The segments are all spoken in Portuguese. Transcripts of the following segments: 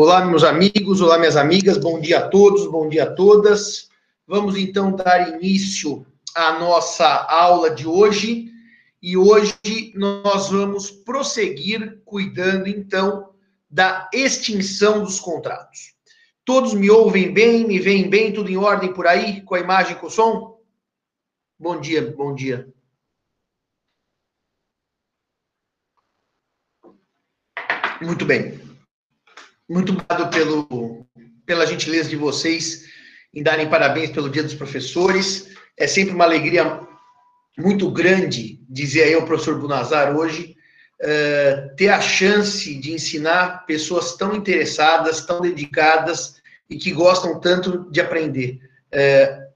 Olá, meus amigos, olá, minhas amigas, bom dia a todos, bom dia a todas. Vamos então dar início à nossa aula de hoje e hoje nós vamos prosseguir cuidando então da extinção dos contratos. Todos me ouvem bem, me veem bem, tudo em ordem por aí, com a imagem, com o som? Bom dia, bom dia. Muito bem. Muito obrigado pelo, pela gentileza de vocês em darem parabéns pelo Dia dos Professores. É sempre uma alegria muito grande, dizia eu, professor Bunazar, hoje, uh, ter a chance de ensinar pessoas tão interessadas, tão dedicadas e que gostam tanto de aprender. Uh,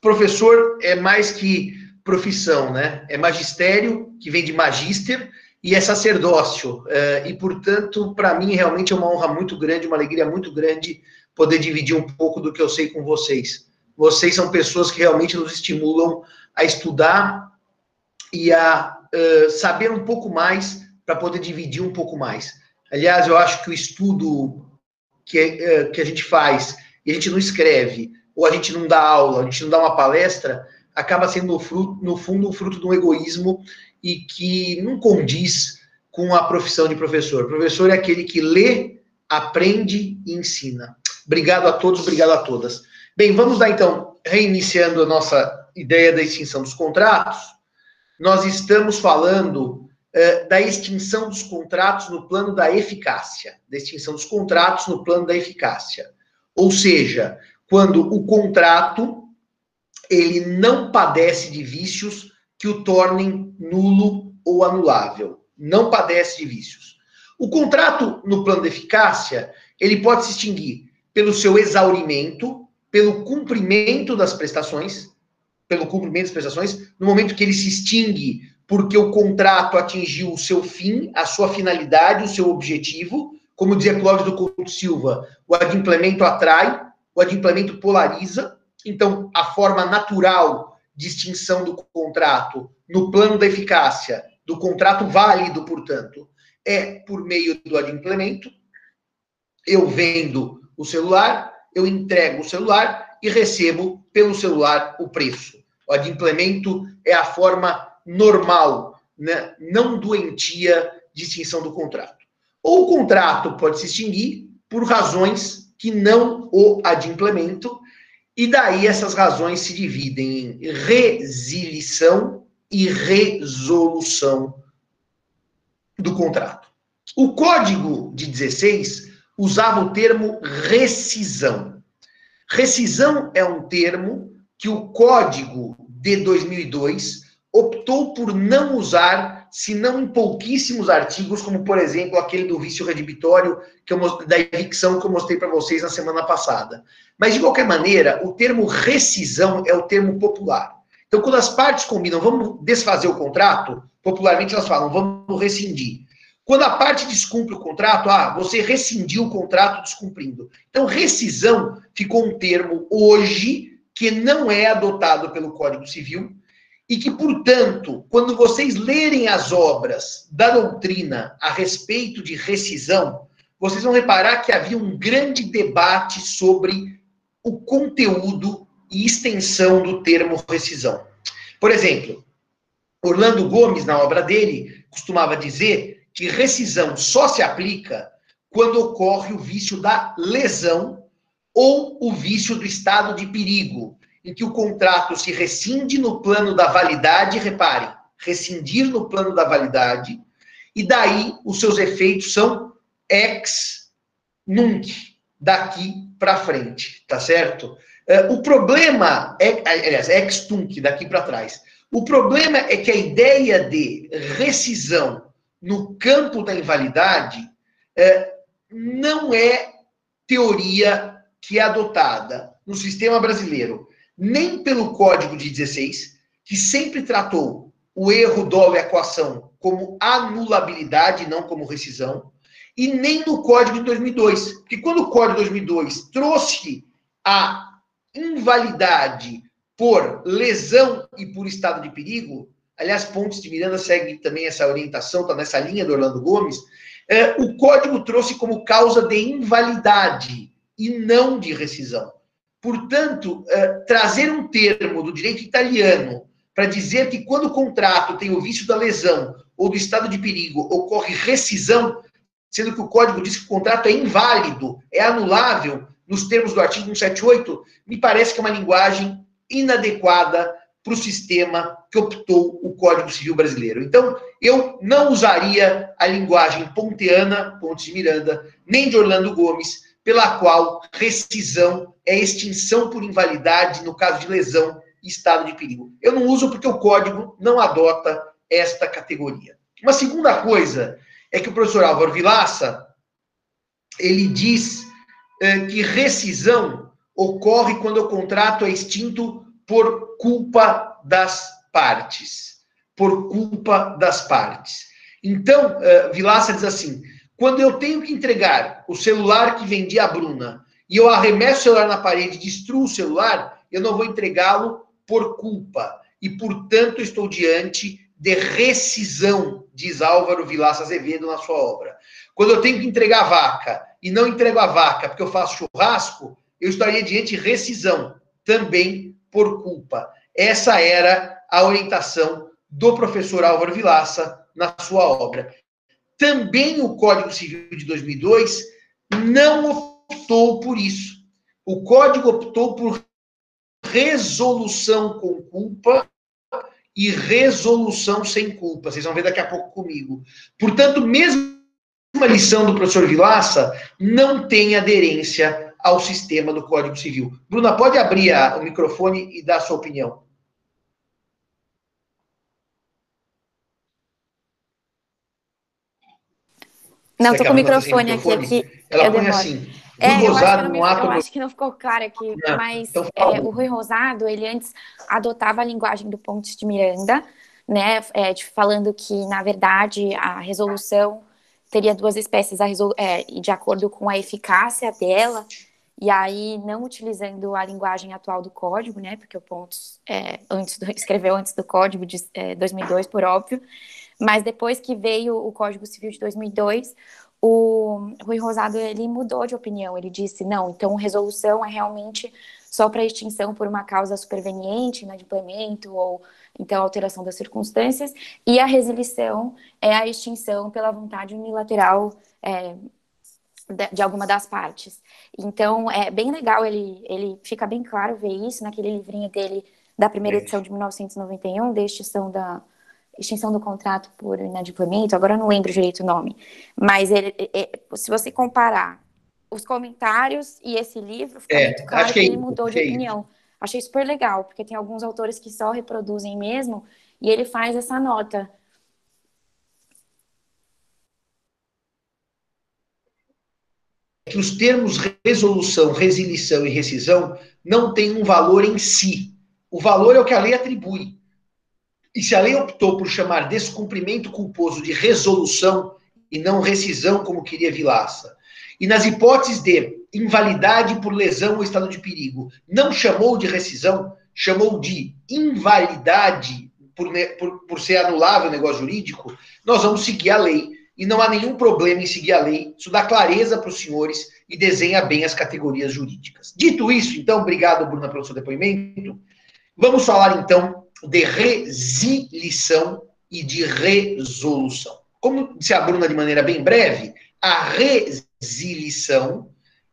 professor é mais que profissão, né? É magistério, que vem de magíster, e é sacerdócio. É, e, portanto, para mim, realmente é uma honra muito grande, uma alegria muito grande poder dividir um pouco do que eu sei com vocês. Vocês são pessoas que realmente nos estimulam a estudar e a uh, saber um pouco mais para poder dividir um pouco mais. Aliás, eu acho que o estudo que, uh, que a gente faz e a gente não escreve, ou a gente não dá aula, a gente não dá uma palestra, acaba sendo, no, fruto, no fundo, um fruto de um egoísmo e que não condiz com a profissão de professor. O professor é aquele que lê, aprende e ensina. Obrigado a todos, obrigado a todas. Bem, vamos lá então, reiniciando a nossa ideia da extinção dos contratos. Nós estamos falando uh, da extinção dos contratos no plano da eficácia, da extinção dos contratos no plano da eficácia. Ou seja, quando o contrato ele não padece de vícios que o tornem nulo ou anulável. Não padece de vícios. O contrato, no plano de eficácia, ele pode se extinguir pelo seu exaurimento, pelo cumprimento das prestações, pelo cumprimento das prestações, no momento que ele se extingue porque o contrato atingiu o seu fim, a sua finalidade, o seu objetivo, como dizia Cláudio do Couto Silva, o adimplemento atrai, o adimplemento polariza, então a forma natural distinção do contrato no plano da eficácia, do contrato válido, portanto, é por meio do adimplemento. Eu vendo o celular, eu entrego o celular e recebo pelo celular o preço. O adimplemento é a forma normal, né, não doentia de extinção do contrato. Ou o contrato pode se extinguir por razões que não o adimplemento e daí essas razões se dividem em resilição e resolução do contrato. O código de 16 usava o termo rescisão. Rescisão é um termo que o código de 2002 optou por não usar, senão em pouquíssimos artigos, como por exemplo aquele do vício redibitório que eu, da evicção que eu mostrei para vocês na semana passada. Mas, de qualquer maneira, o termo rescisão é o termo popular. Então, quando as partes combinam, vamos desfazer o contrato, popularmente elas falam, vamos rescindir. Quando a parte descumpre o contrato, ah, você rescindiu o contrato descumprindo. Então, rescisão ficou um termo hoje que não é adotado pelo Código Civil e que, portanto, quando vocês lerem as obras da doutrina a respeito de rescisão, vocês vão reparar que havia um grande debate sobre o conteúdo e extensão do termo rescisão. Por exemplo, Orlando Gomes, na obra dele, costumava dizer que rescisão só se aplica quando ocorre o vício da lesão ou o vício do estado de perigo, em que o contrato se rescinde no plano da validade, reparem, rescindir no plano da validade, e daí os seus efeitos são ex nunc, daqui para frente, tá certo? Uh, o problema é, aliás, é extunc, daqui para trás. O problema é que a ideia de rescisão no campo da invalidade uh, não é teoria que é adotada no sistema brasileiro, nem pelo Código de 16, que sempre tratou o erro, dolo e equação como anulabilidade, não como rescisão, e nem no Código de 2002. Porque quando o Código de 2002 trouxe a invalidade por lesão e por estado de perigo, aliás, Pontes de Miranda segue também essa orientação, está nessa linha do Orlando Gomes, É, o código trouxe como causa de invalidade e não de rescisão. Portanto, é, trazer um termo do direito italiano para dizer que quando o contrato tem o vício da lesão ou do estado de perigo, ocorre rescisão, sendo que o código diz que o contrato é inválido, é anulável, nos termos do artigo 178, me parece que é uma linguagem inadequada para o sistema que optou o Código Civil brasileiro. Então, eu não usaria a linguagem ponteana, Pontes de Miranda, nem de Orlando Gomes, pela qual rescisão é extinção por invalidade no caso de lesão e estado de perigo. Eu não uso porque o código não adota esta categoria. Uma segunda coisa é que o professor Álvaro Vilaça, ele diz é, que rescisão ocorre quando o contrato é extinto por culpa das partes. Por culpa das partes. Então, uh, Vilaça diz assim: quando eu tenho que entregar o celular que vendi a Bruna e eu arremesso o celular na parede e destruo o celular, eu não vou entregá-lo por culpa. E, portanto, estou diante de rescisão, diz Álvaro Vilaça Azevedo na sua obra. Quando eu tenho que entregar a vaca e não entrego a vaca porque eu faço churrasco, eu estaria diante de rescisão, também por culpa. Essa era a orientação do professor Álvaro Vilaça na sua obra. Também o Código Civil de 2002 não optou por isso. O Código optou por resolução com culpa e resolução sem culpa. Vocês vão ver daqui a pouco comigo. Portanto, mesmo a lição do professor Vilaça não tem aderência ao sistema do Código Civil. Bruna, pode abrir o microfone e dar a sua opinião. Não, estou com o microfone, microfone aqui, aqui. Ela põe assim. É, eu, acho me, eu acho que não ficou claro aqui, não, mas então é, o Rui Rosado, ele antes adotava a linguagem do Pontes de Miranda, né, é, falando que, na verdade, a resolução teria duas espécies, a resolu é, de acordo com a eficácia dela, e aí não utilizando a linguagem atual do código, né, porque o Pontes é, antes do, escreveu antes do código de 2002, é, por óbvio, mas depois que veio o Código Civil de 2002, o Rui Rosado ele mudou de opinião. Ele disse: não, então resolução é realmente só para extinção por uma causa superveniente, inadimplemento ou então alteração das circunstâncias, e a resilição é a extinção pela vontade unilateral é, de, alguma das partes. Então é bem legal, ele, ele fica bem claro ver isso naquele livrinho dele da primeira edição de 1991, da extinção da extinção do contrato por inadimplemento, agora eu não lembro direito o nome, mas ele, se você comparar os comentários e esse livro, fica é, muito claro que, que, ele mudou de opinião. Achei super legal, porque tem alguns autores que só reproduzem mesmo, e ele faz essa nota. Que os termos resolução, resilição e rescisão não têm um valor em si. O valor é o que a lei atribui. E se a lei optou por chamar descumprimento culposo de resolução e não rescisão, como queria Vilaça, e nas hipóteses de invalidade por lesão ou estado de perigo, não chamou de rescisão, chamou de invalidade por, por, por ser anulável o negócio jurídico, nós vamos seguir a lei. E não há nenhum problema em seguir a lei. Isso dá clareza para os senhores e desenha bem as categorias jurídicas. Dito isso, então, obrigado, Bruna, pelo seu depoimento. Vamos falar, então, de resilição e de resolução. Como disse a Bruna de maneira bem breve, a resilição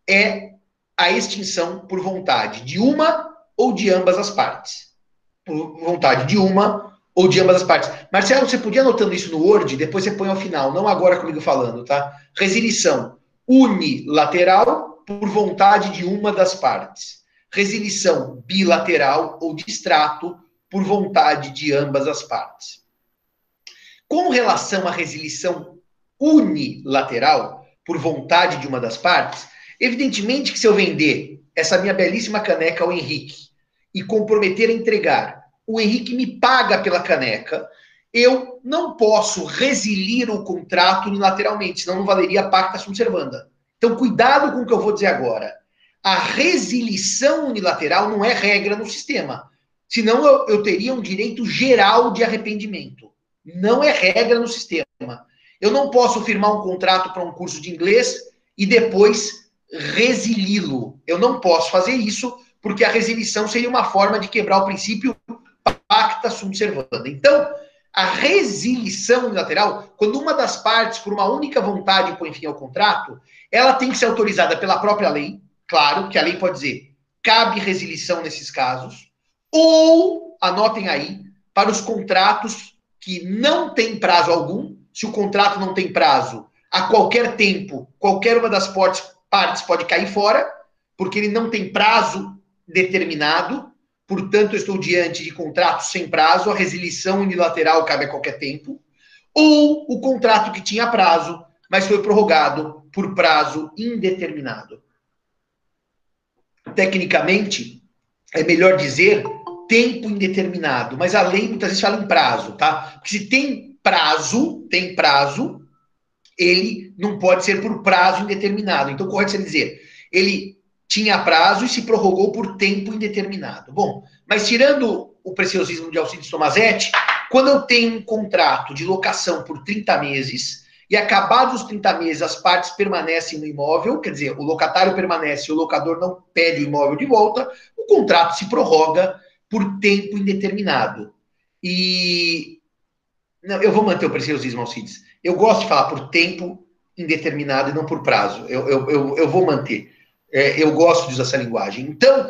é a extinção por vontade de uma ou de ambas as partes. Por vontade de uma ou de ambas as partes. Marcelo, você podia anotando isso no Word, depois você põe ao final, não agora comigo falando, tá? Resilição unilateral por vontade de uma das partes. Resilição bilateral ou distrato por vontade de ambas as partes. Com relação à resilição unilateral, por vontade de uma das partes, evidentemente que se eu vender essa minha belíssima caneca ao Henrique e comprometer a entregar, o Henrique me paga pela caneca, eu não posso resilir o contrato unilateralmente, senão não valeria pacta sunt servanda. Então, cuidado com o que eu vou dizer agora. A resilição unilateral não é regra no sistema. Senão eu, eu teria um direito geral de arrependimento. Não é regra no sistema. Eu não posso firmar um contrato para um curso de inglês e depois resili-lo. Eu não posso fazer isso, porque a resilição seria uma forma de quebrar o princípio pacta sunt servanda. Então, a resilição unilateral, quando uma das partes, por uma única vontade, põe fim ao contrato, ela tem que ser autorizada pela própria lei, claro, que a lei pode dizer, cabe resilição nesses casos, ou, anotem aí, para os contratos que não têm prazo algum, se o contrato não tem prazo, a qualquer tempo, qualquer uma das partes pode cair fora, porque ele não tem prazo determinado, portanto, eu estou diante de contratos sem prazo, a resilição unilateral cabe a qualquer tempo, ou o contrato que tinha prazo, mas foi prorrogado por prazo indeterminado. Tecnicamente, é melhor dizer tempo indeterminado, mas a lei muitas vezes fala em prazo, tá? Porque se tem prazo, tem prazo, ele não pode ser por prazo indeterminado. Então, correto seria dizer, ele tinha prazo e se prorrogou por tempo indeterminado. Bom, mas tirando o preciosismo de Alcides Tomazetti, quando eu tenho um contrato de locação por 30 meses e acabados os 30 meses as partes permanecem no imóvel, quer dizer, o locatário permanece o locador não pede o imóvel de volta, o contrato se prorroga por tempo indeterminado. E não, eu vou manter o preciosismo, Alcides. Eu gosto de falar por tempo indeterminado e não por prazo. Eu, eu, eu, eu vou manter. É, eu gosto de usar essa linguagem. Então,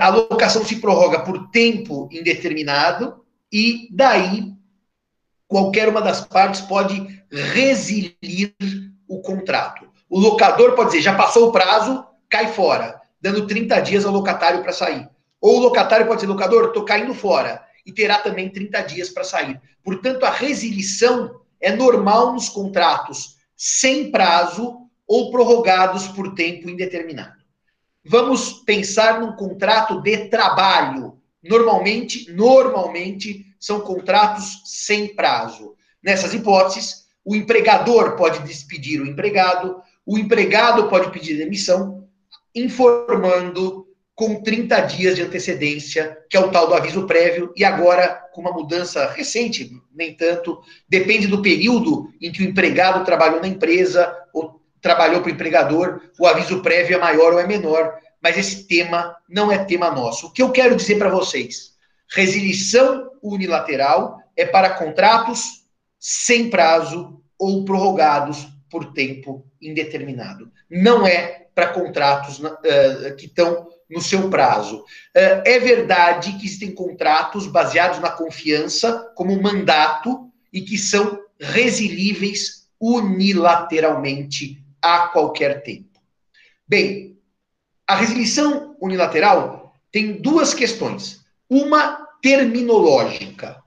a locação se prorroga por tempo indeterminado e daí qualquer uma das partes pode resilir o contrato. O locador pode dizer, já passou o prazo, cai fora, dando 30 dias ao locatário para sair. Ou o locatário pode dizer, locador, estou caindo fora, e terá também 30 dias para sair. Portanto, a resilição é normal nos contratos sem prazo ou prorrogados por tempo indeterminado. Vamos pensar num contrato de trabalho. Normalmente, normalmente são contratos sem prazo. Nessas hipóteses, o empregador pode despedir o empregado, o empregado pode pedir demissão, informando com 30 dias de antecedência, que é o tal do aviso prévio, e agora com uma mudança recente, nem tanto, depende do período em que o empregado trabalhou na empresa ou trabalhou para o empregador, o aviso prévio é maior ou é menor, mas esse tema não é tema nosso. O que eu quero dizer para vocês? Resilição unilateral é para contratos sem prazo ou prorrogados por tempo indeterminado. Não é para contratos uh, que estão no seu prazo. Uh, é verdade que existem contratos baseados na confiança, como mandato, e que são resilíveis unilateralmente a qualquer tempo. Bem, a resilição unilateral tem duas questões. Uma terminológica.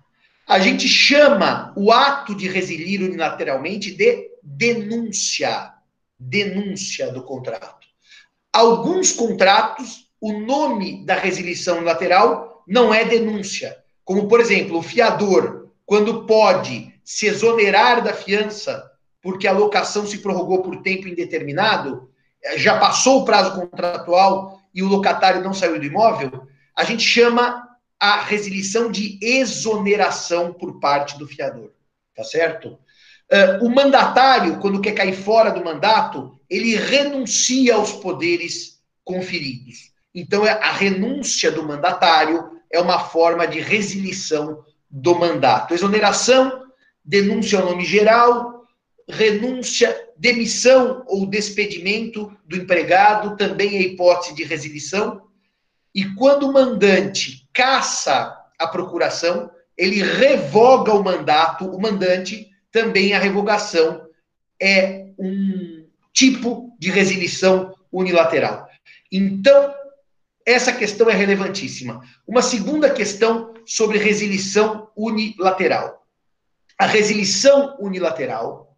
A gente chama o ato de resilir unilateralmente de denúncia. Denúncia do contrato. Alguns contratos o nome da resilição unilateral não é denúncia. Como, por exemplo, o fiador, quando pode se exonerar da fiança porque a locação se prorrogou por tempo indeterminado, eh, já passou o prazo contratual e o locatário não saiu do imóvel, a gente chama a resilição de exoneração por parte do fiador. Tá certo? Uh, o mandatário, quando quer cair fora do mandato, ele renuncia aos poderes conferidos. Então, é a renúncia do mandatário é uma forma de resilição do mandato. Exoneração, denúncia ao nome geral, renúncia, demissão ou despedimento do empregado, também é hipótese de resilição. E quando o mandante caça a procuração, ele revoga o mandato, o mandante, também a revogação é um tipo de resilição unilateral. Então, essa questão é relevantíssima. Uma segunda questão sobre resilição unilateral. A resilição unilateral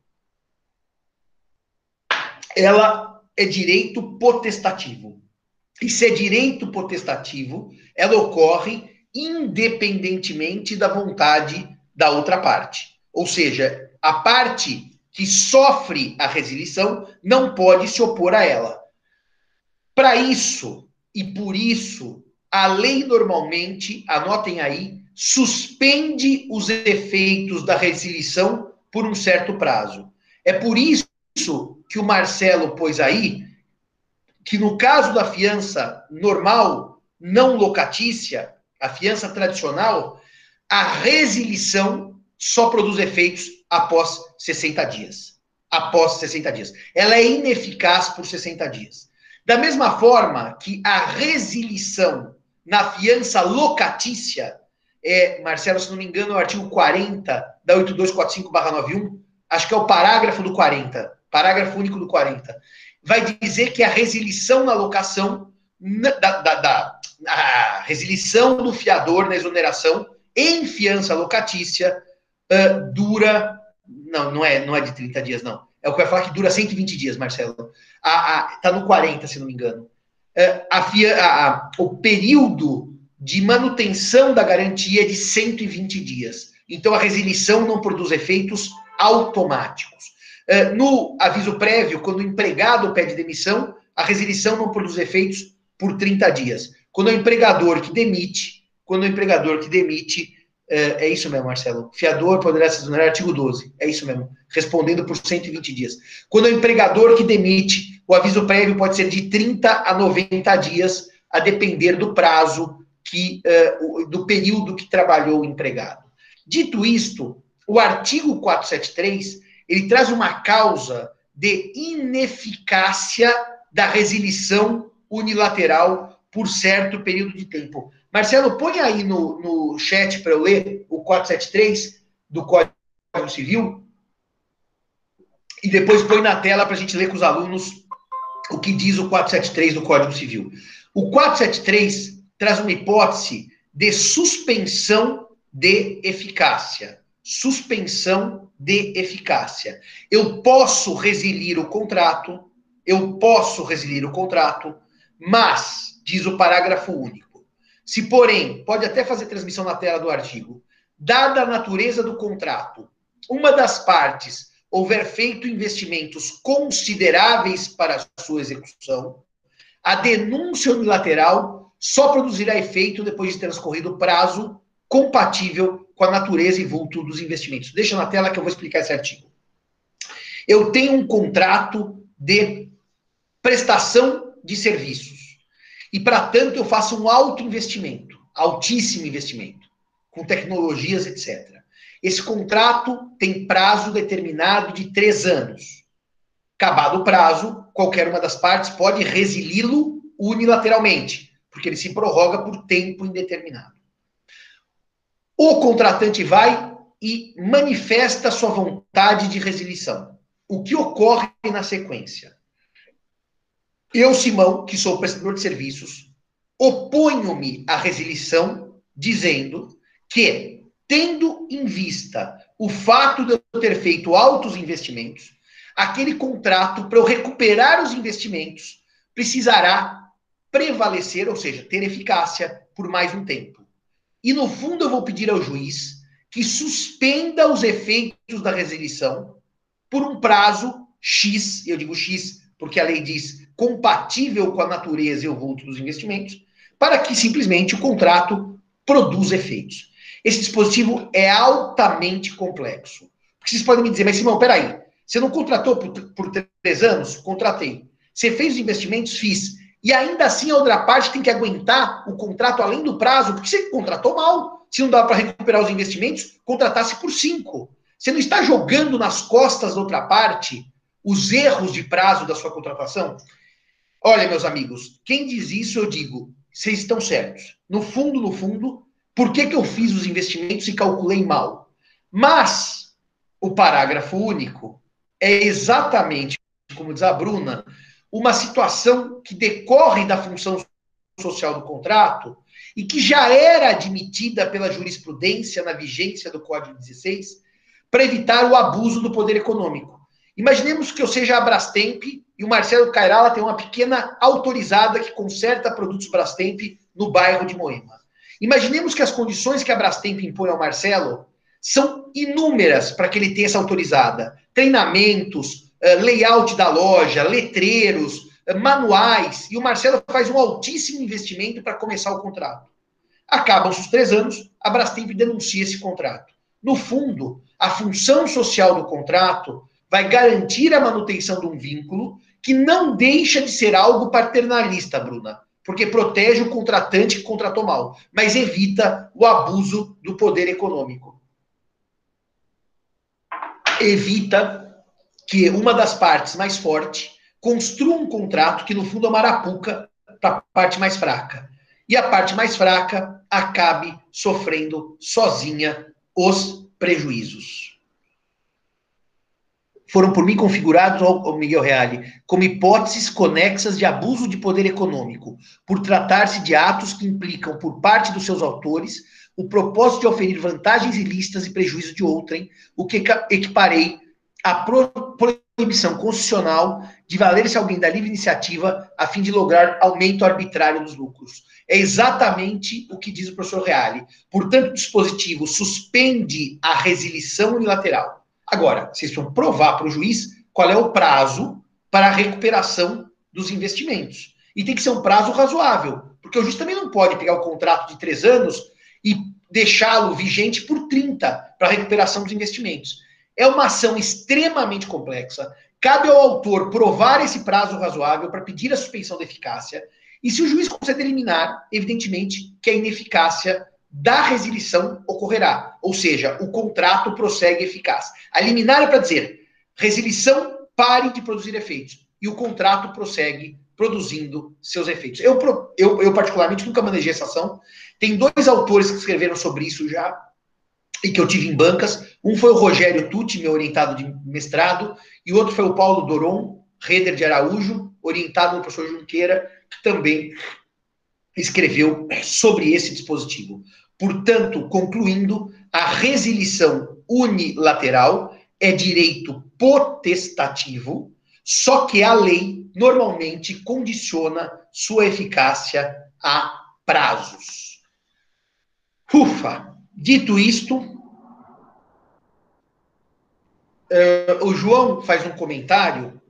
ela é direito potestativo. Se é direito potestativo, ela ocorre independentemente da vontade da outra parte. Ou seja, a parte que sofre a resilição não pode se opor a ela. Para isso, e por isso a lei normalmente, anotem aí, suspende os efeitos da resilição por um certo prazo. É por isso que o Marcelo pôs aí que no caso da fiança normal, não locatícia, a fiança tradicional, a resilição só produz efeitos após 60 dias. Após 60 dias. Ela é ineficaz por 60 dias. Da mesma forma que a resilição na fiança locatícia, é, Marcelo, se não me engano, é o artigo 40 da 8245-91, acho que é o parágrafo do 40, parágrafo único do 40, vai dizer que a resilição na locação, da, da, da a resilição do fiador na exoneração em fiança locatícia uh, dura. Não, não é, não é de 30 dias, não. É o que vai falar que dura 120 dias, Marcelo. A, a, tá no 40, se não me engano. Uh, a, a, o período de manutenção da garantia é de 120 dias. Então a resilição não produz efeitos automáticos. Uh, no aviso prévio, quando o empregado pede demissão, a resilição não produz efeitos por 30 dias. Quando é o empregador que demite, quando é o empregador que demite, é, é isso mesmo, Marcelo. Fiador poderá se exonerar, artigo 12. É isso mesmo. Respondendo por 120 dias. Quando é o empregador que demite, o aviso prévio pode ser de 30 a 90 dias, a depender do prazo que, uh, do período que trabalhou o empregado. Dito isto, o artigo 473 ele traz uma causa de ineficácia da resilição unilateral por certo período de tempo. Marcelo, põe aí no, no chat para eu ler o 473 do Código Civil e depois põe na tela para a gente ler com os alunos o que diz o 473 do Código Civil. O 473 traz uma hipótese de suspensão de eficácia. Suspensão de eficácia. Eu posso resilir o contrato, eu posso resilir o contrato, mas, diz o parágrafo único, se, porém, pode até fazer transmissão na tela do artigo, dada a natureza do contrato, uma das partes houver feito investimentos consideráveis para sua execução, a denúncia unilateral só produzirá efeito depois de transcorrido o prazo compatível com a natureza e vulto dos investimentos. Deixa na tela que eu vou explicar esse artigo. Eu tenho um contrato de prestação de serviços. E, para tanto, eu faço um alto investimento, altíssimo investimento, com tecnologias, etc. Esse contrato tem prazo determinado de três anos. Acabado o prazo, qualquer uma das partes pode resili-lo unilateralmente, porque ele se prorroga por tempo indeterminado. O contratante vai e manifesta sua vontade de resilição. O que ocorre na sequência? Eu, Simão, que sou prestador de serviços, oponho-me à resilição, dizendo que, tendo em vista o fato de eu ter feito altos investimentos, aquele contrato, para eu recuperar os investimentos, precisará prevalecer, ou seja, ter eficácia por mais um tempo. E, no fundo, eu vou pedir ao juiz que suspenda os efeitos da resilição por um prazo X, eu digo X porque a lei diz compatível com a natureza e o vulto dos investimentos, para que simplesmente o contrato produza efeitos. Esse dispositivo é altamente complexo. Porque vocês podem me dizer, mas Simão, peraí, você não contratou por, por três anos? Contratei. Você fez os investimentos? Fiz. E ainda assim a outra parte tem que aguentar o contrato além do prazo, porque você contratou mal. Se não dá para recuperar os investimentos, contratasse por cinco. Você não está jogando nas costas da outra parte os erros de prazo da sua contratação? Olha, meus amigos, quem diz isso, eu digo, vocês estão certos. No fundo, no fundo, por que, que eu fiz os investimentos e calculei mal? Mas o parágrafo único é exatamente, como diz a Bruna, uma situação que decorre da função social do contrato e que já era admitida pela jurisprudência na vigência do Código 16 para evitar o abuso do poder econômico. Imaginemos que eu seja a Brastemp e o Marcelo Cairala tem uma pequena autorizada que conserta produtos Brastemp no bairro de Moema. Imaginemos que as condições que a Brastemp impõe ao Marcelo são inúmeras para que ele tenha essa autorizada. Treinamentos, layout da loja, letreiros, eh, manuais, e o Marcelo faz um altíssimo investimento para começar o contrato. Acabam os três anos, a Brastemp denuncia esse contrato. No fundo, a função social do contrato vai garantir a manutenção de um vínculo que não deixa de ser algo paternalista, Bruna, porque protege o contratante que contratou mal, mas evita o abuso do poder econômico. Evita que uma das partes mais fortes construa um contrato que, no fundo, é uma arapuca para a parte mais fraca. E a parte mais fraca acabe sofrendo sozinha os prejuízos. Foram por mim configurados, ó, Miguel Reale, como hipóteses conexas de abuso de poder econômico, por tratar-se de atos que implicam, por parte dos seus autores, o propósito de oferir vantagens ilícitas e prejuízo de outrem, o que equiparei à proibição constitucional de valer-se alguém da livre iniciativa a fim de lograr aumento arbitrário dos lucros. É exatamente o que diz o professor Reale. Portanto, o dispositivo suspende a resilição unilateral. Agora, vocês vão provar para o juiz qual é o prazo para a recuperação dos investimentos. E tem que ser um prazo razoável, porque o juiz também não pode pegar o contrato de três anos e deixá-lo vigente por 30 para a recuperação dos investimentos. É uma ação extremamente complexa. Cabe ao autor provar esse prazo razoável para pedir a suspensão da eficácia. E se o juiz conceder liminar, evidentemente que a ineficácia da resilição ocorrerá. Ou seja, o contrato prossegue eficaz. A liminar é para dizer, resilição pare de produzir efeitos. E o contrato prossegue produzindo seus efeitos. Eu, eu, eu particularmente, nunca manejei essa ação. Tem dois autores que escreveram sobre isso já, e que eu tive em bancas. Um foi o Rogério Tucci, meu orientado de mestrado, e outro foi o Paulo Doron, Reder de Araújo, orientado no professor Junqueira, que também escreveu sobre esse dispositivo. Portanto, concluindo, a resilição unilateral é direito potestativo, só que a lei normalmente condiciona sua eficácia a prazos. Ufa! Dito isto, uh, o João faz um comentário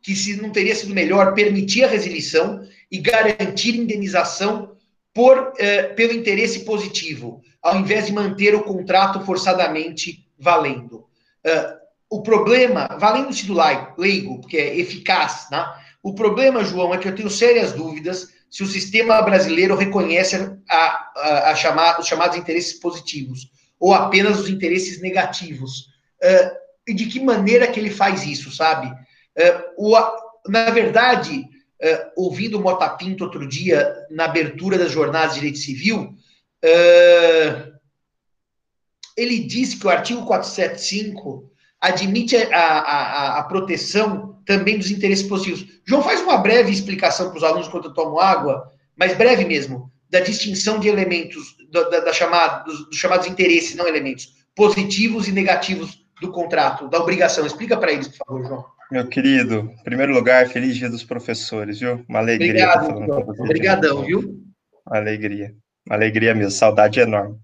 que se não teria sido melhor permitir a resilição e garantir indenização por, uh, pelo interesse positivo, ao invés de manter o contrato forçadamente valendo. Uh, o problema, valendo-se do leigo, porque é eficaz, né? O problema, João, é que eu tenho sérias dúvidas se o sistema brasileiro reconhece a, a, a chamar, os chamados interesses positivos ou apenas os interesses negativos. Uh, e de que maneira que ele faz isso, sabe? Uh, o, na verdade, uh, ouvindo o Mota Pinto outro dia, na abertura das jornadas de direito civil, ele disse que o artigo 475 admite a, a, a, proteção também dos interesses positivos. João, faz uma breve explicação para os alunos quando eu tomo água, mas breve mesmo, da distinção de elementos, da, da, da chamada, dos, dos, chamados interesses, não elementos, positivos e negativos do contrato, da obrigação. Explica para eles, por favor, João. Meu querido, em primeiro lugar, feliz dia dos professores, viu? Uma alegria. Obrigado, Obrigadão, viu? Uma alegria, uma alegria mesmo, saudade enorme.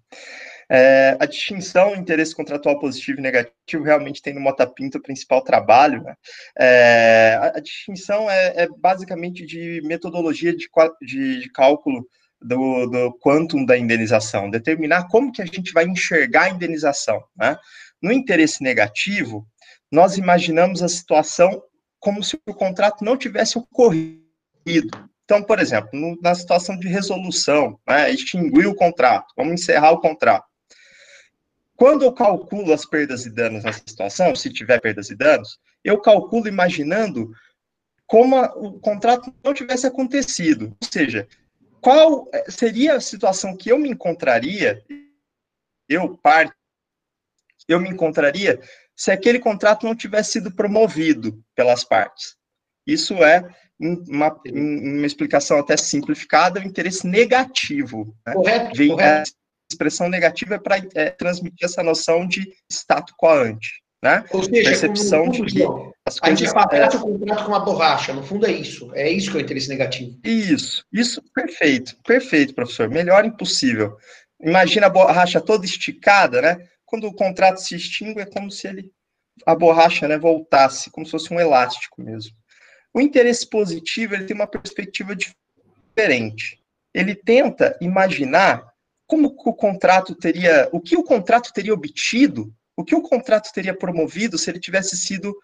É, a distinção interesse contratual positivo e negativo realmente tem no Mota Pinto o principal trabalho. Né? É, a, a, distinção é, é, basicamente de metodologia de, de, de cálculo do, do quantum da indenização, determinar como que a gente vai enxergar a indenização. Né? No interesse negativo, nós imaginamos a situação como se o contrato não tivesse ocorrido. Então, por exemplo, no, na situação de resolução, né, extinguir o contrato, vamos encerrar o contrato. Quando eu calculo as perdas e danos nessa situação, se tiver perdas e danos, eu calculo imaginando como a, o contrato não tivesse acontecido. Ou seja, qual eh, seria a situação que eu me encontraria, eu, parte, eu me encontraria se aquele contrato não tivesse sido promovido pelas partes. Isso é uma, uma explicação até simplificada, o interesse negativo. Né? Correto, Vem, correto expressão negativa é para é, transmitir essa noção de status quo ante, né? Ou seja, percepção de que as a gente aparece é... o contrato com uma borracha, no fundo é isso, é isso que é o interesse negativo. Isso, isso, perfeito, perfeito, professor, melhor impossível. Imagina a borracha toda esticada, né? Quando o contrato se extingue, é como se ele, a borracha, né, voltasse, como se fosse um elástico mesmo. O interesse positivo, ele tem uma perspectiva diferente. Ele tenta imaginar como o contrato teria, o que o contrato teria obtido, o que o contrato teria promovido se ele tivesse sido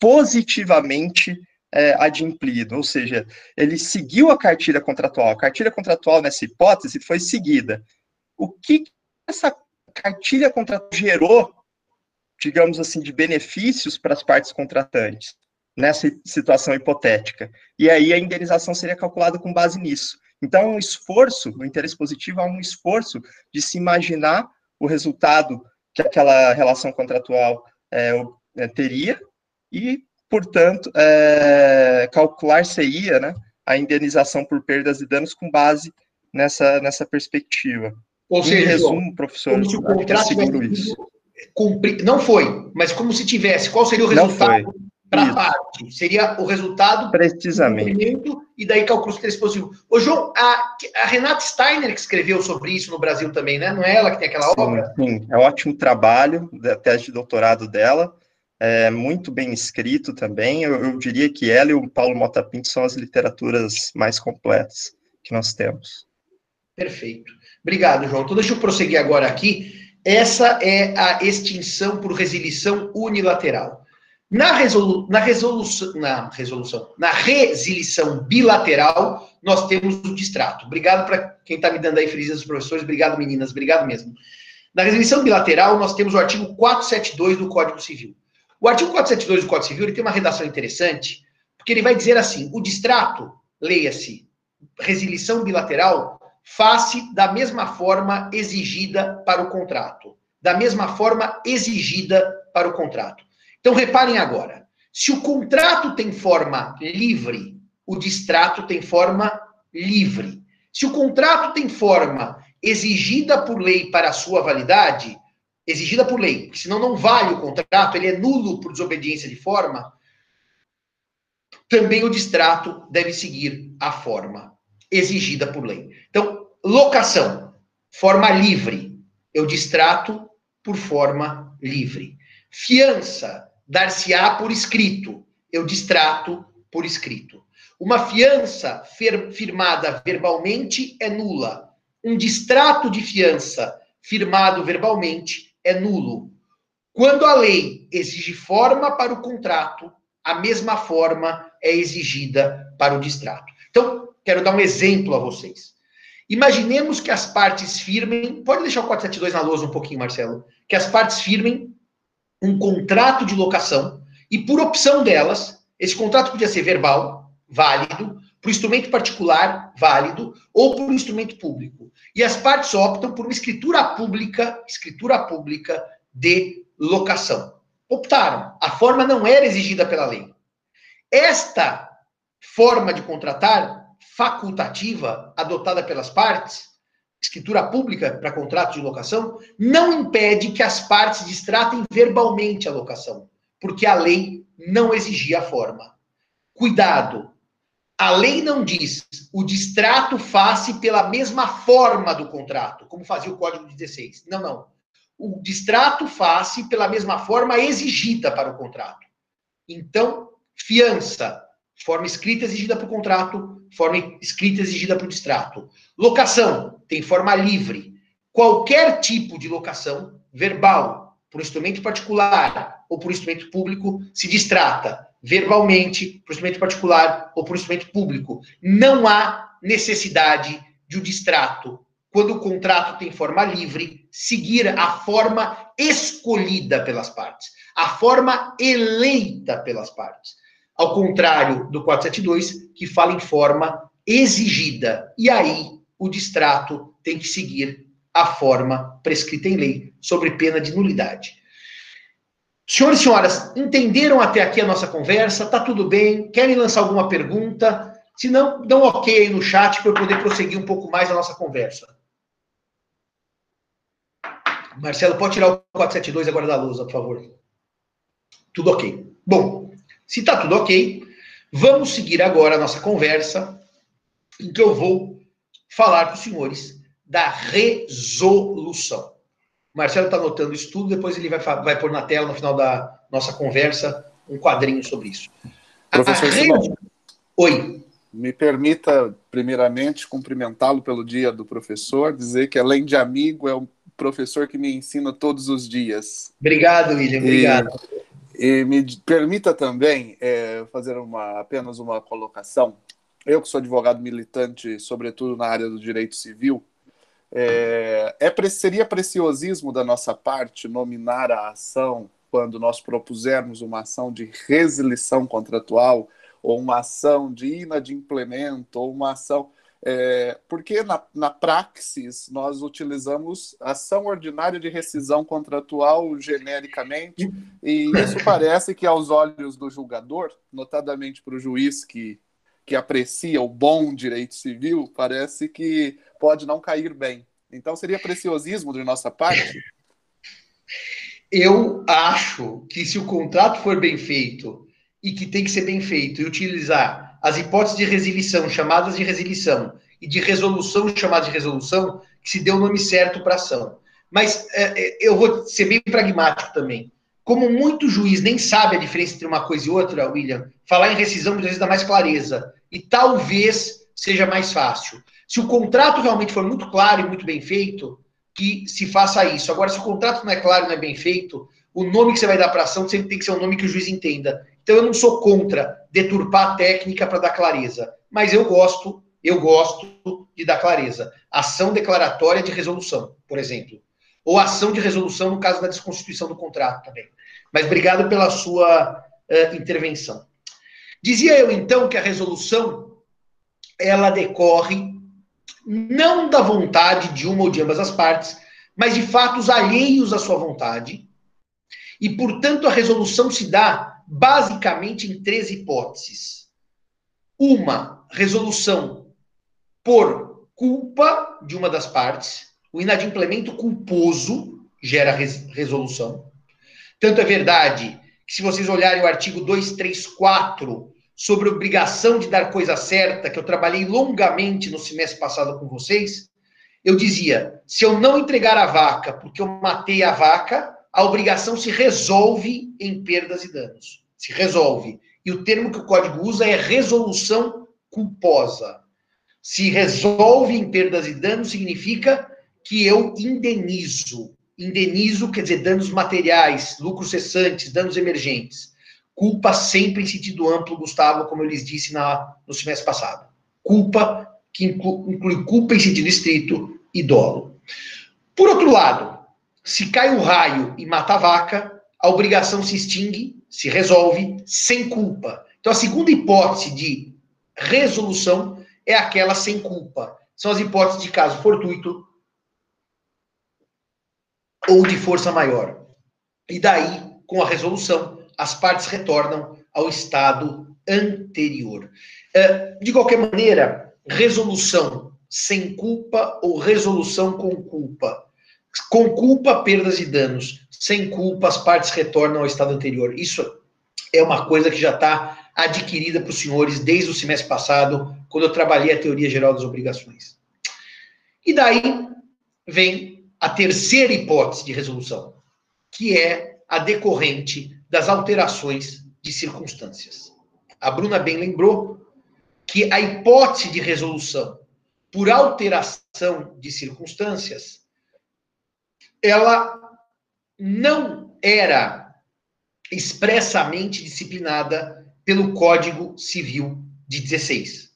positivamente é, adimplido, ou seja, ele seguiu a cartilha contratual. A cartilha contratual, nessa hipótese, foi seguida. O que essa cartilha contratual gerou, digamos assim, de benefícios para as partes contratantes nessa situação hipotética? E aí a indenização seria calculada com base nisso. Então, um esforço, no interesse positivo, há um esforço de se imaginar o resultado que aquela relação contratual é, é teria e, portanto, é, calcular-se-ia né, a indenização por perdas e danos com base nessa, nessa perspectiva. Ou seja, em resumo, professor, como se o contrato isso. Cumpri... Não foi, mas como se tivesse, qual seria o resultado para a parte? Seria o resultado precisamente e daí cálculo positivo. Ô, João, a, a, Renata Steiner que escreveu sobre isso no Brasil também, né? Não é ela que tem aquela sim, obra? Sim, é um ótimo trabalho da tese de doutorado dela, é muito bem escrito também. Eu, eu diria que ela e o Paulo Mota Pinto são as literaturas mais completas que nós temos. Perfeito. Obrigado, João. Então, deixa eu prosseguir agora aqui. Essa é a extinção por resilição unilateral. Na, resolu na, resolução, na resolução, na resilição bilateral, nós temos o distrato. Obrigado para quem está me dando aí felizes dos professores. Obrigado, meninas. Obrigado mesmo. Na resilição bilateral, nós temos o artigo 472 do Código Civil. O artigo 472 do Código Civil ele tem uma redação interessante, porque ele vai dizer assim: o distrato, leia-se, resilição bilateral, faz-se da mesma forma exigida para o contrato. Da mesma forma exigida para o contrato. Então, reparem agora: se o contrato tem forma livre, o distrato tem forma livre. Se o contrato tem forma exigida por lei para sua validade, exigida por lei, senão não vale o contrato, ele é nulo por desobediência de forma, também o distrato deve seguir a forma exigida por lei. Então, locação, forma livre, eu distrato por forma livre. Fiança, dar-se-á por escrito, eu distrato por escrito. Uma fiança firmada verbalmente é nula. Um distrato de fiança firmado verbalmente é nulo. Quando a lei exige forma para o contrato, a mesma forma é exigida para o distrato. Então, quero dar um exemplo a vocês. Imaginemos que as partes firmem. Pode deixar o 472 na lousa um pouquinho, Marcelo. Que as partes firmem um contrato de locação e, por opção delas, esse contrato podia ser verbal, válido, por instrumento particular, válido, ou por instrumento público. E as partes optam por uma escritura pública, escritura pública de locação. Optaram. A forma não era exigida pela lei. Esta forma de contratar facultativa adotada pelas partes, escritura pública para contrato de locação, não impede que as partes distratem verbalmente a locação, porque a lei não exigia a forma. Cuidado, a lei não diz o distrato face pela mesma forma do contrato, como fazia o Código 16. Não, não. O distrato face pela mesma forma exigida para o contrato. Então, fiança, Forma escrita exigida para o contrato, forma escrita exigida para o distrato. Locação, tem forma livre. Qualquer tipo de locação, verbal, por instrumento particular ou por instrumento público, se distrata verbalmente, por instrumento particular ou por instrumento público. Não há necessidade de o um distrato, quando o contrato tem forma livre, seguir a forma escolhida pelas partes, a forma eleita pelas partes ao contrário do 472, que fala em forma exigida. E aí o distrato tem que seguir a forma prescrita em lei, sobre pena de nulidade. Senhores e senhoras, entenderam até aqui a nossa conversa? Tá tudo bem? Querem lançar alguma pergunta? Se não, dão um ok aí no chat para eu poder prosseguir um pouco mais a nossa conversa. Marcelo, pode tirar o 472 agora da lousa, por favor. Tudo ok. Bom, se está tudo ok, vamos seguir agora a nossa conversa, em que eu vou falar para os senhores da resolução. O Marcelo está anotando isso tudo, depois ele vai, vai pôr na tela, no final da nossa conversa, um quadrinho sobre isso. Professor re... Oi. Me permita, primeiramente, cumprimentá-lo pelo dia do professor, dizer que, além de amigo, é um professor que me ensina todos os dias. Obrigado, William, obrigado. E me permita também é, fazer uma, apenas uma colocação. Eu, que sou advogado militante, sobretudo na área do direito civil, é, é, seria preciosismo da nossa parte nominar a ação quando nós propusermos uma ação de resilição contratual ou uma ação de inadimplemento ou uma ação é, porque na, na praxis nós utilizamos ação ordinária de rescisão contratual genericamente, e isso parece que, aos olhos do julgador, notadamente para o juiz que, que aprecia o bom direito civil, parece que pode não cair bem. Então seria preciosismo de nossa parte? Eu acho que se o contrato for bem feito e que tem que ser bem feito e utilizar as hipóteses de resilição, chamadas de resilição, e de resolução, chamadas de resolução, que se deu o nome certo para ação. Mas é, é, eu vou ser bem pragmático também. Como muito juiz nem sabe a diferença entre uma coisa e outra, William, falar em rescisão muitas vezes dá mais clareza. E talvez seja mais fácil. Se o contrato realmente for muito claro e muito bem feito, que se faça isso. Agora, se o contrato não é claro e não é bem feito, o nome que você vai dar para a ação sempre tem que ser um nome que o juiz entenda. Então eu não sou contra deturpar a técnica para dar clareza, mas eu gosto, eu gosto de dar clareza. Ação declaratória de resolução, por exemplo, ou ação de resolução no caso da desconstituição do contrato também. Mas obrigado pela sua uh, intervenção. Dizia eu então que a resolução ela decorre não da vontade de uma ou de ambas as partes, mas de fatos alheios à sua vontade. E, portanto, a resolução se dá basicamente em três hipóteses. Uma, resolução por culpa de uma das partes. O inadimplemento culposo gera res resolução. Tanto é verdade que, se vocês olharem o artigo 234 sobre obrigação de dar coisa certa, que eu trabalhei longamente no semestre passado com vocês, eu dizia: se eu não entregar a vaca porque eu matei a vaca, a obrigação se resolve em perdas e danos. Se resolve. E o termo que o código usa é resolução culposa. Se resolve em perdas e danos, significa que eu indenizo. Indenizo quer dizer danos materiais, lucros cessantes, danos emergentes. Culpa sempre em sentido amplo, Gustavo, como eu lhes disse na, no semestre passado. Culpa, que inclui, inclui culpa em sentido estrito e dolo. Por outro lado, se cai o raio e mata a vaca, a obrigação se extingue, se resolve sem culpa. Então, a segunda hipótese de resolução é aquela sem culpa. São as hipóteses de caso fortuito ou de força maior. E daí, com a resolução, as partes retornam ao estado anterior. É, de qualquer maneira, resolução sem culpa ou resolução com culpa com culpa, perdas e danos. Sem culpa, as partes retornam ao estado anterior. Isso é uma coisa que já está adquirida para os senhores desde o semestre passado, quando eu trabalhei a teoria geral das obrigações. E daí vem a terceira hipótese de resolução, que é a decorrente das alterações de circunstâncias. A Bruna bem lembrou que a hipótese de resolução por alteração de circunstâncias ela não era expressamente disciplinada pelo Código Civil de 16,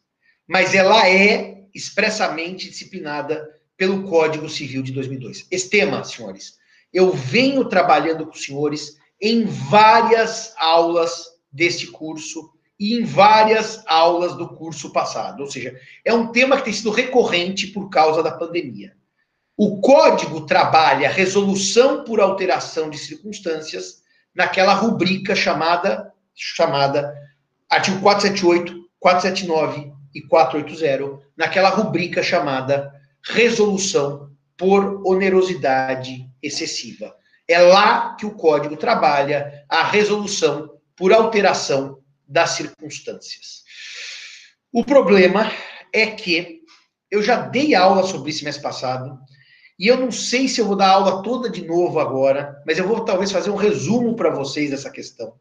mas ela é expressamente disciplinada pelo Código Civil de 2002. Esse tema, senhores, eu venho trabalhando com os senhores em várias aulas deste curso e em várias aulas do curso passado. Ou seja, é um tema que tem sido recorrente por causa da pandemia. O código trabalha resolução por alteração de circunstâncias naquela rubrica chamada chamada artigo 478, 479 e 480, naquela rubrica chamada resolução por onerosidade excessiva. É lá que o código trabalha a resolução por alteração das circunstâncias. O problema é que eu já dei aula sobre isso mês passado, e eu não sei se eu vou dar aula toda de novo agora, mas eu vou talvez fazer um resumo para vocês dessa questão.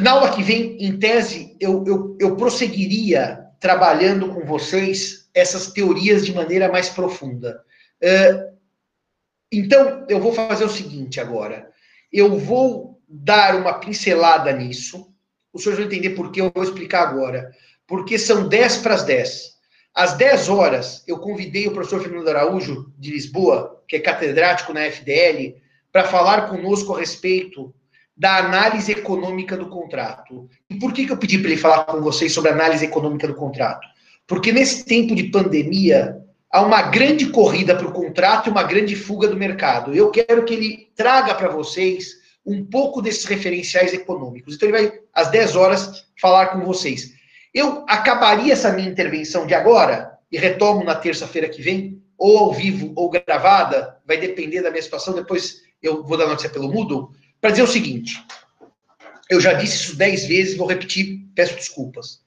Na aula que vem, em tese, eu, eu, eu prosseguiria trabalhando com vocês essas teorias de maneira mais profunda. Uh, então, eu vou fazer o seguinte agora. Eu vou dar uma pincelada nisso. Os senhores vão entender por que eu vou explicar agora. Porque são 10 para as 10. Às 10 horas, eu convidei o professor Fernando Araújo, de Lisboa, que é catedrático na FDL, para falar conosco a respeito da análise econômica do contrato. E por que, que eu pedi para ele falar com vocês sobre a análise econômica do contrato? Porque nesse tempo de pandemia, há uma grande corrida para o contrato e uma grande fuga do mercado. Eu quero que ele traga para vocês um pouco desses referenciais econômicos. Então, ele vai, às 10 horas, falar com vocês. Eu acabaria essa minha intervenção de agora e retomo na terça-feira que vem, ou ao vivo ou gravada, vai depender da minha situação, depois eu vou dar notícia pelo Moodle, para dizer o seguinte: eu já disse isso dez vezes, vou repetir, peço desculpas.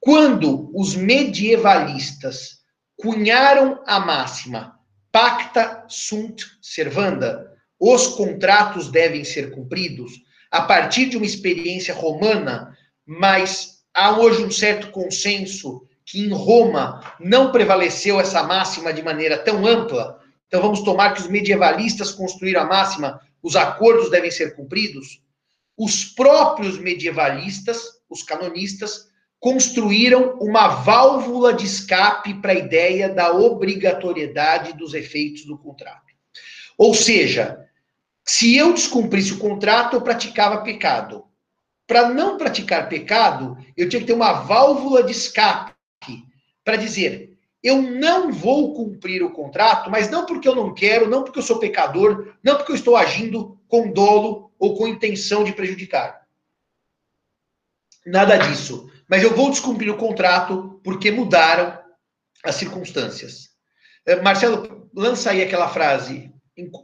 Quando os medievalistas cunharam a máxima pacta sunt servanda, os contratos devem ser cumpridos, a partir de uma experiência romana, mas há hoje um certo consenso que em Roma não prevaleceu essa máxima de maneira tão ampla. Então vamos tomar que os medievalistas construíram a máxima, os acordos devem ser cumpridos. Os próprios medievalistas, os canonistas, construíram uma válvula de escape para a ideia da obrigatoriedade dos efeitos do contrato. Ou seja, se eu descumprisse o contrato, eu praticava pecado. Para não praticar pecado, eu tinha que ter uma válvula de escape para dizer: eu não vou cumprir o contrato, mas não porque eu não quero, não porque eu sou pecador, não porque eu estou agindo com dolo ou com intenção de prejudicar. Nada disso. Mas eu vou descumprir o contrato porque mudaram as circunstâncias. Eh, Marcelo, lança aí aquela frase: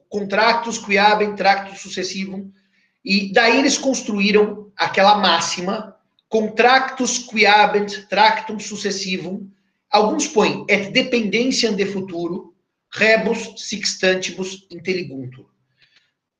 contractus quiabem tractus sucessivum e daí eles construíram aquela máxima, contractus quiabent tractum successivum. Alguns põem et dependência de futuro, rebus sixtantibus intelliguntur.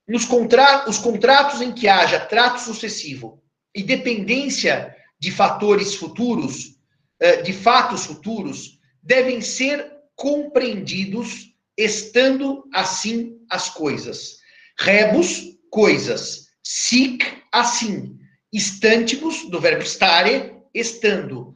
Nos contra os contratos em que haja trato sucessivo e dependência de fatores futuros, eh, de fatos futuros, devem ser compreendidos estando assim as coisas. Rebus, coisas sic assim, estantibus, do verbo stare, estando.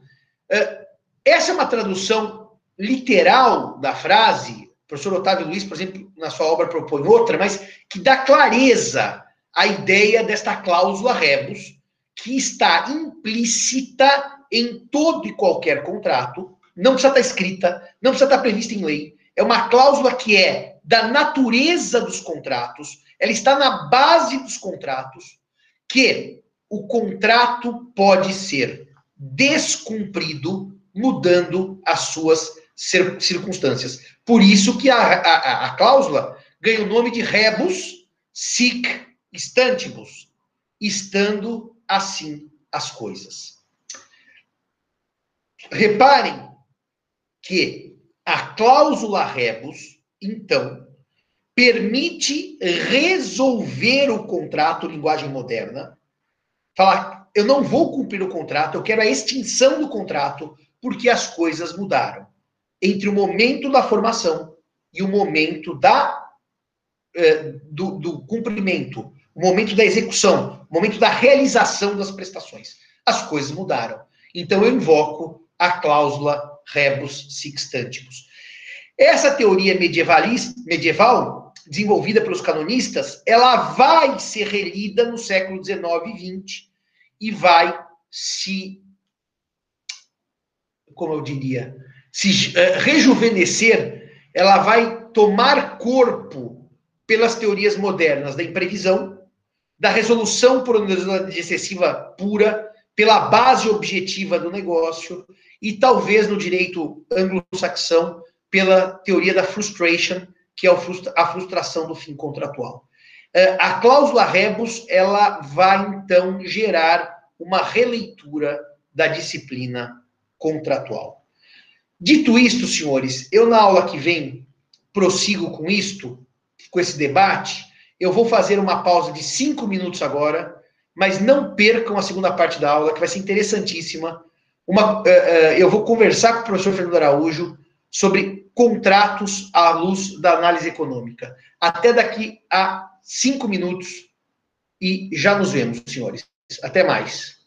Uh, essa é uma tradução literal da frase. O professor Otávio Luiz, por exemplo, na sua obra propõe outra, mas que dá clareza à ideia desta cláusula rebus, que está implícita em todo e qualquer contrato, não precisa estar escrita, não precisa estar prevista em lei. É uma cláusula que é da natureza dos contratos, ela está na base dos contratos, que o contrato pode ser descumprido mudando as suas circunstâncias. Por isso que a, a, a cláusula ganha o nome de rebus sic stantibus, estando assim as coisas. Reparem que a cláusula rebus, então, permite resolver o contrato, linguagem moderna, falar, eu não vou cumprir o contrato, eu quero a extinção do contrato, porque as coisas mudaram. Entre o momento da formação e o momento da, eh, do, do cumprimento, o momento da execução, o momento da realização das prestações. As coisas mudaram. Então eu invoco a cláusula rebus sixtantibus. Essa teoria medieval desenvolvida pelos canonistas, ela vai ser relida no século XIX e XX e vai se, como eu diria, se uh, rejuvenescer, ela vai tomar corpo pelas teorias modernas da imprevisão, da resolução por onerosidade excessiva pura, pela base objetiva do negócio e talvez no direito anglo-saxão pela teoria da frustration, que é a frustração do fim contratual. É, a cláusula rebus, ela vai, então, gerar uma releitura da disciplina contratual. Dito isto, senhores, eu na aula que vem prossigo com isto, com esse debate. Eu vou fazer uma pausa de cinco minutos agora, mas não percam a segunda parte da aula, que vai ser interessantíssima. Uma, uh, uh, eu vou conversar com o professor Fernando Araújo sobre contratos à luz da análise econômica. Até daqui a cinco minutos, e já nos vemos, senhores. Até mais.